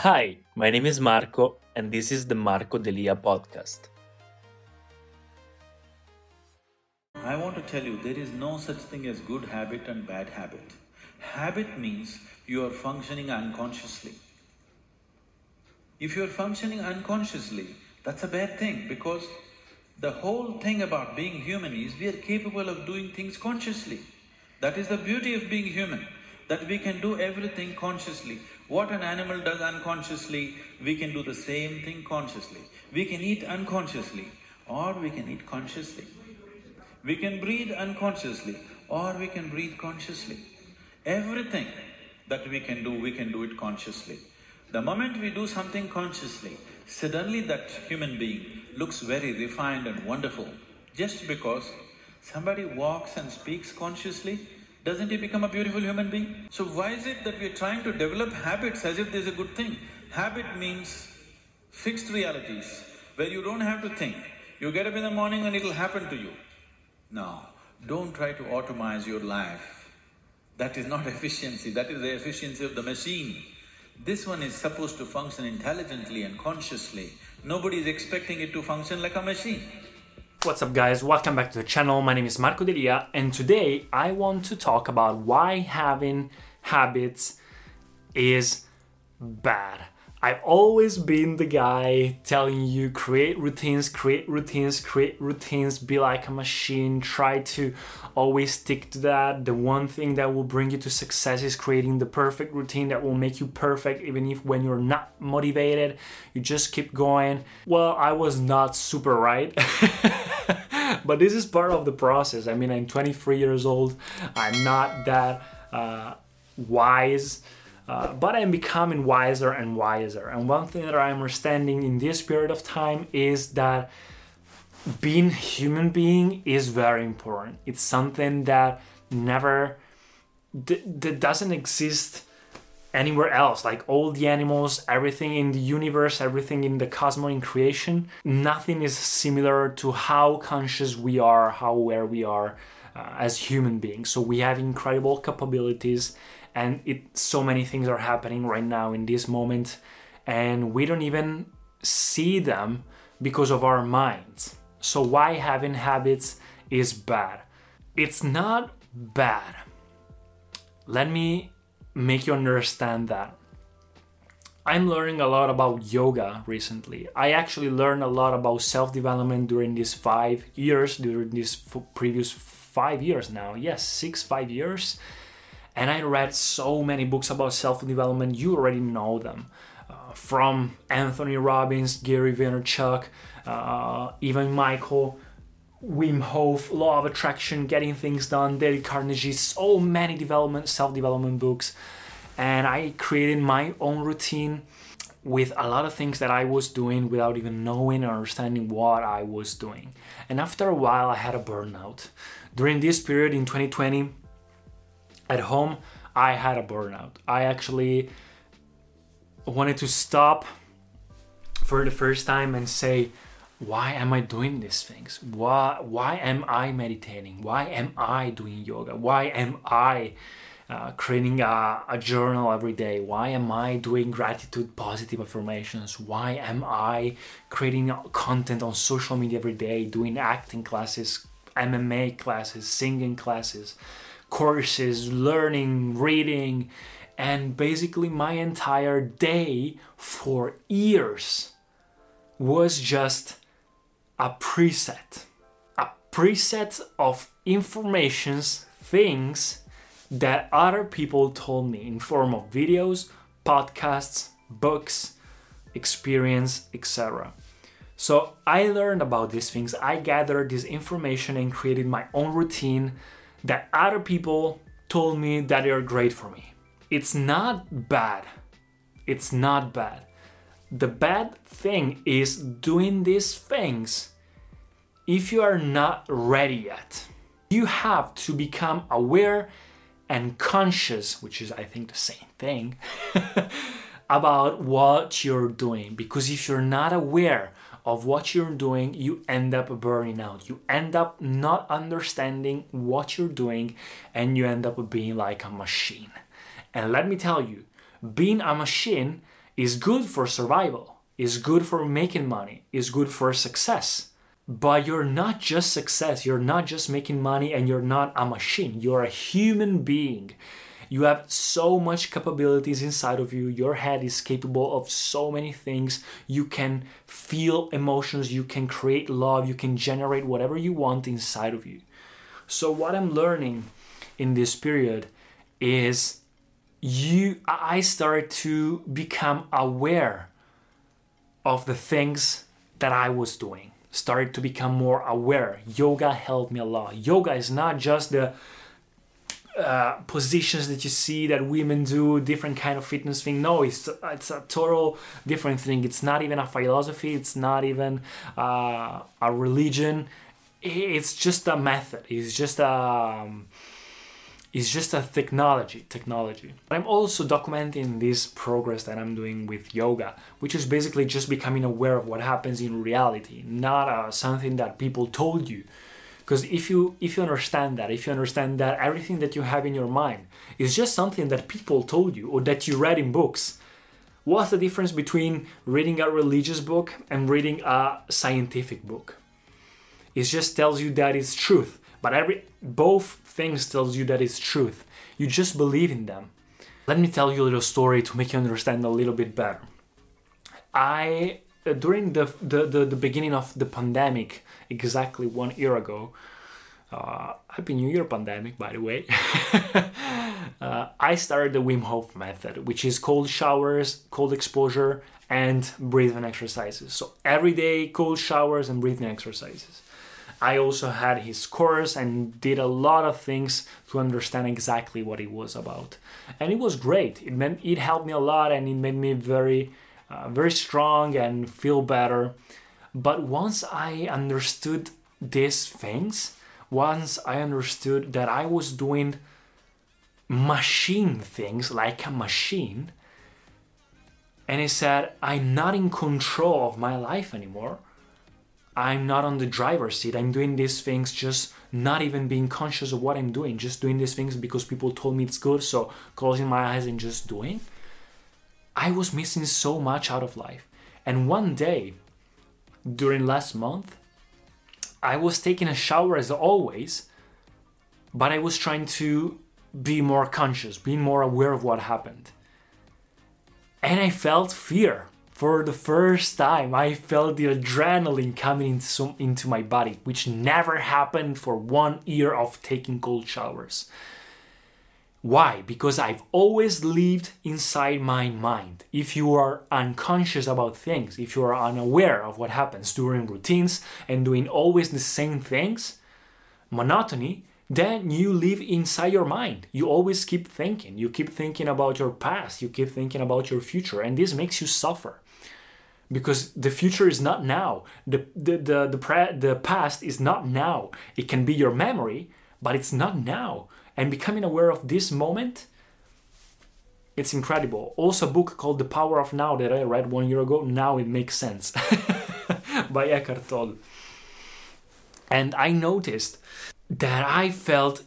Hi, my name is Marco, and this is the Marco Delia podcast. I want to tell you there is no such thing as good habit and bad habit. Habit means you are functioning unconsciously. If you're functioning unconsciously, that's a bad thing because the whole thing about being human is we are capable of doing things consciously. That is the beauty of being human, that we can do everything consciously. What an animal does unconsciously, we can do the same thing consciously. We can eat unconsciously or we can eat consciously. We can breathe unconsciously or we can breathe consciously. Everything that we can do, we can do it consciously. The moment we do something consciously, suddenly that human being looks very refined and wonderful. Just because somebody walks and speaks consciously, doesn't he become a beautiful human being? So why is it that we're trying to develop habits as if there's a good thing? Habit means fixed realities, where you don't have to think. You get up in the morning and it'll happen to you. No, don't try to automize your life. That is not efficiency, that is the efficiency of the machine. This one is supposed to function intelligently and consciously. Nobody is expecting it to function like a machine. What's up, guys? Welcome back to the channel. My name is Marco Delia, and today I want to talk about why having habits is bad. I've always been the guy telling you create routines, create routines, create routines, be like a machine, try to always stick to that. The one thing that will bring you to success is creating the perfect routine that will make you perfect, even if when you're not motivated, you just keep going. Well, I was not super right. but this is part of the process. I mean, I'm 23 years old, I'm not that uh, wise. Uh, but I'm becoming wiser and wiser. And one thing that I'm understanding in this period of time is that being human being is very important. It's something that never that doesn't exist anywhere else. Like all the animals, everything in the universe, everything in the cosmos in creation, nothing is similar to how conscious we are, how aware we are uh, as human beings. So we have incredible capabilities and it so many things are happening right now in this moment and we don't even see them because of our minds so why having habits is bad it's not bad let me make you understand that. I'm learning a lot about yoga recently. I actually learned a lot about self-development during these five years during these previous five years now. Yes six five years. And I read so many books about self development, you already know them. Uh, from Anthony Robbins, Gary Vaynerchuk, uh, even Michael, Wim Hof, Law of Attraction, Getting Things Done, Dale Carnegie, so many development, self development books. And I created my own routine with a lot of things that I was doing without even knowing or understanding what I was doing. And after a while, I had a burnout. During this period in 2020, at home, I had a burnout. I actually wanted to stop for the first time and say, why am I doing these things? Why, why am I meditating? Why am I doing yoga? Why am I uh, creating a, a journal every day? Why am I doing gratitude, positive affirmations? Why am I creating content on social media every day, doing acting classes, MMA classes, singing classes? courses, learning, reading, and basically my entire day for years was just a preset. A preset of informations, things that other people told me in form of videos, podcasts, books, experience, etc. So I learned about these things, I gathered this information and created my own routine that other people told me that they are great for me. It's not bad. It's not bad. The bad thing is doing these things if you are not ready yet. You have to become aware and conscious, which is, I think, the same thing, about what you're doing. Because if you're not aware of what you're doing, you end up burning out. You end up not understanding what you're doing, and you end up being like a machine. And let me tell you, being a machine is good for survival, is good for making money, is good for success. But you're not just success, you're not just making money, and you're not a machine. You're a human being. You have so much capabilities inside of you. Your head is capable of so many things. You can feel emotions, you can create love, you can generate whatever you want inside of you. So, what I'm learning in this period is you I started to become aware of the things that I was doing. Started to become more aware. Yoga helped me a lot. Yoga is not just the uh, positions that you see that women do, different kind of fitness thing. No, it's it's a total different thing. It's not even a philosophy. It's not even uh, a religion. It's just a method. It's just a um, it's just a technology. Technology. But I'm also documenting this progress that I'm doing with yoga, which is basically just becoming aware of what happens in reality, not uh, something that people told you because if you if you understand that if you understand that everything that you have in your mind is just something that people told you or that you read in books what's the difference between reading a religious book and reading a scientific book it just tells you that it's truth but every both things tells you that it's truth you just believe in them let me tell you a little story to make you understand a little bit better i uh, during the, the, the, the beginning of the pandemic exactly one year ago. Uh, Happy New Year pandemic, by the way. uh, I started the Wim Hof method, which is cold showers, cold exposure, and breathing exercises. So every day, cold showers and breathing exercises. I also had his course and did a lot of things to understand exactly what it was about, and it was great. It meant it helped me a lot, and it made me very, uh, very strong and feel better. But once I understood these things, once I understood that I was doing machine things like a machine, and I said, I'm not in control of my life anymore. I'm not on the driver's seat. I'm doing these things just not even being conscious of what I'm doing, just doing these things because people told me it's good. So closing my eyes and just doing. I was missing so much out of life. And one day, during last month, I was taking a shower as always, but I was trying to be more conscious, being more aware of what happened. And I felt fear. For the first time, I felt the adrenaline coming into, into my body, which never happened for one year of taking cold showers. Why? Because I've always lived inside my mind. If you are unconscious about things, if you are unaware of what happens during routines and doing always the same things, monotony, then you live inside your mind. You always keep thinking. You keep thinking about your past. You keep thinking about your future. And this makes you suffer. Because the future is not now. The, the, the, the, pre- the past is not now. It can be your memory, but it's not now and becoming aware of this moment it's incredible also a book called the power of now that i read one year ago now it makes sense by eckhart tolle and i noticed that i felt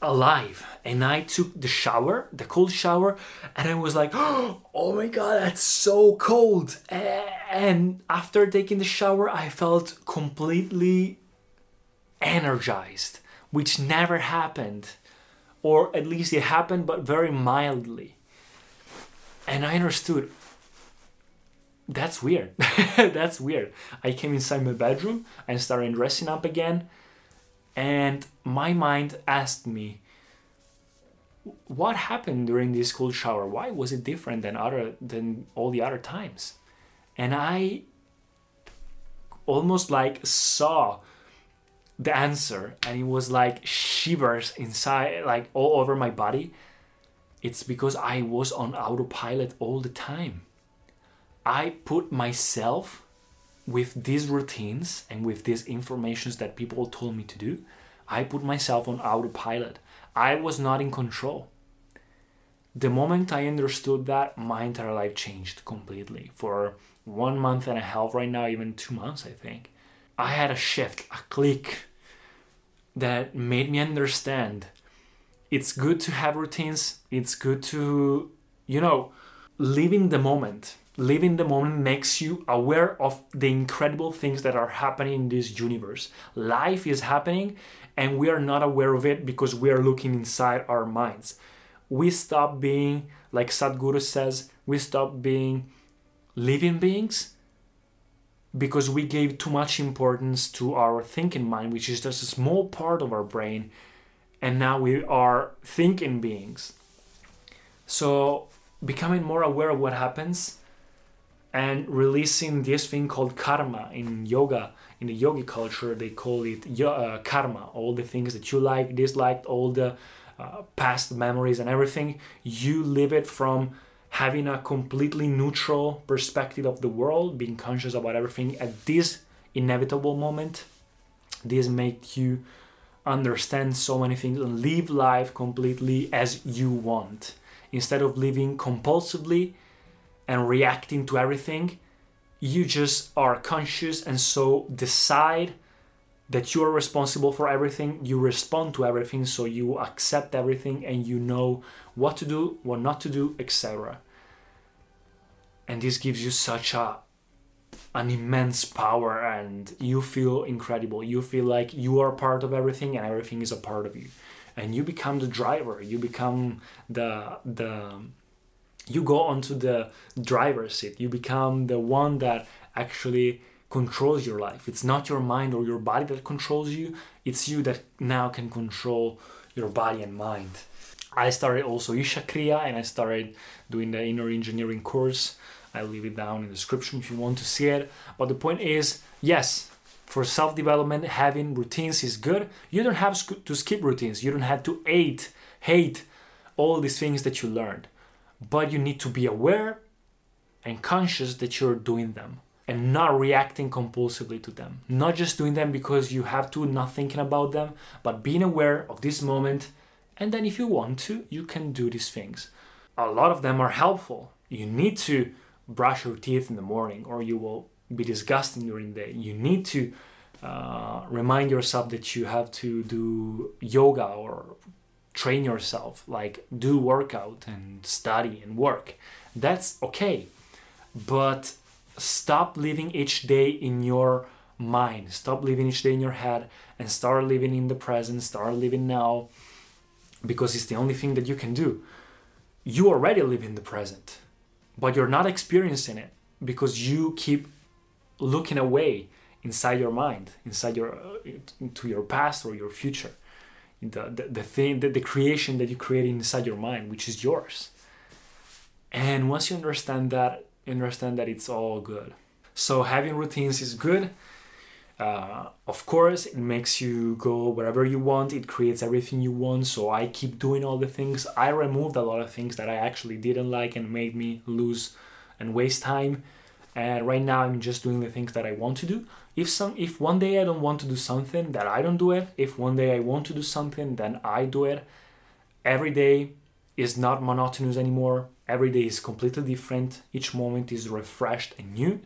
alive and i took the shower the cold shower and i was like oh my god that's so cold and after taking the shower i felt completely energized which never happened, or at least it happened, but very mildly. And I understood that's weird. that's weird. I came inside my bedroom and started dressing up again, and my mind asked me, what happened during this cold shower? Why was it different than other than all the other times? And I almost like saw the answer and it was like shivers inside like all over my body It's because I was on autopilot all the time. I put myself with these routines and with these informations that people told me to do. I put myself on autopilot. I was not in control. The moment I understood that, my entire life changed completely. For one month and a half, right now, even two months, I think, I had a shift, a click that made me understand it's good to have routines, it's good to, you know, live in the moment. Live in the moment makes you aware of the incredible things that are happening in this universe. Life is happening and we are not aware of it because we are looking inside our minds. We stop being, like Sadhguru says, we stop being living beings because we gave too much importance to our thinking mind, which is just a small part of our brain, and now we are thinking beings. So, becoming more aware of what happens and releasing this thing called karma in yoga in the yogi culture they call it uh, karma. All the things that you like disliked all the uh, past memories and everything you live it from having a completely neutral perspective of the world being conscious about everything at this inevitable moment. This makes you understand so many things and live life completely as you want. Instead of living compulsively and reacting to everything. You just are conscious and so decide that you are responsible for everything. You respond to everything, so you accept everything and you know what to do, what not to do, etc. And this gives you such a an immense power and you feel incredible. You feel like you are part of everything and everything is a part of you. And you become the driver. You become the the you go onto the driver's seat. You become the one that actually controls your life. It's not your mind or your body that controls you. It's you that now can control your body and mind. I started also isha kriya and i started doing the inner engineering course. I'll leave it down in the description if you want to see it. But the point is yes for self-development having routines is good. You don't have to skip routines. You don't have to hate hate all these things that you learned but you need to be aware and conscious that you're doing them and not reacting compulsively to them. Not just doing them because you have to, not thinking about them, but being aware of this moment. And then, if you want to, you can do these things. A lot of them are helpful. You need to brush your teeth in the morning, or you will be disgusting during the day. You need to uh, remind yourself that you have to do yoga or train yourself, like do workout and study and work. That's okay. But stop living each day in your mind. Stop living each day in your head and start living in the present, start living now because it's the only thing that you can do. You already live in the present, but you're not experiencing it because you keep looking away inside your mind, inside your uh, to your past or your future the, the, the thing the, the creation that you create inside your mind which is yours. And once you understand that understand that it's all good. So having routines is good. Uh, of course it makes you go wherever you want. It creates everything you want. So i keep doing all the things. I removed a lot of things that i actually didn't like and made me lose and waste time and right now i'm just doing the things that i want to do. If some if one day i don't want to do something that i don't do it if one day i want to do something then i do it. Every day is not monotonous anymore. Every day is completely different. Each moment is refreshed and new.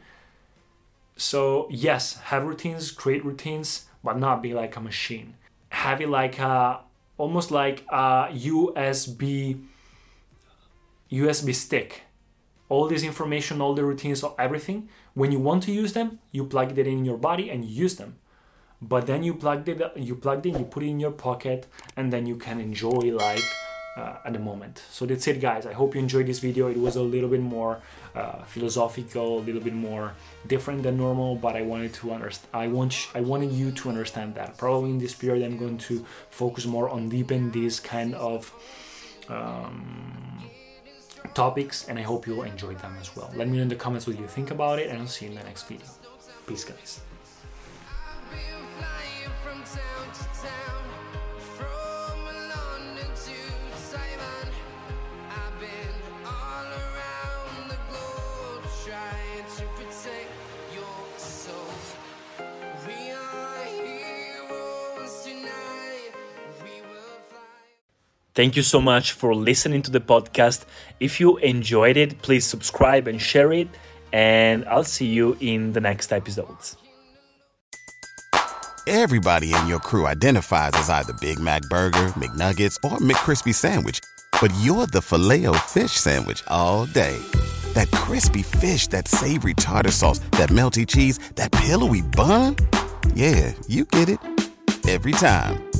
So yes have routines create routines but not be like a machine. Have it like a almost like a usb usb stick all this information, all the routines, everything. When you want to use them, you plug it in your body and you use them. But then you plug it, you plug it in, you put it in your pocket, and then you can enjoy life uh, at the moment. So that's it, guys. I hope you enjoyed this video. It was a little bit more uh, philosophical, a little bit more different than normal, but I wanted to understand. I want I wanted you to understand that. Probably in this period, I'm going to focus more on deepen this kind of. Um, topics and I hope you'll enjoy them as well. Let me know in the comments what you think about it and I'll see you in the next video. Peace guys. Thank you so much for listening to the podcast. If you enjoyed it, please subscribe and share it. And I'll see you in the next episodes. Everybody in your crew identifies as either Big Mac Burger, McNuggets, or McCrispy Sandwich. But you're the filet fish Sandwich all day. That crispy fish, that savory tartar sauce, that melty cheese, that pillowy bun. Yeah, you get it every time.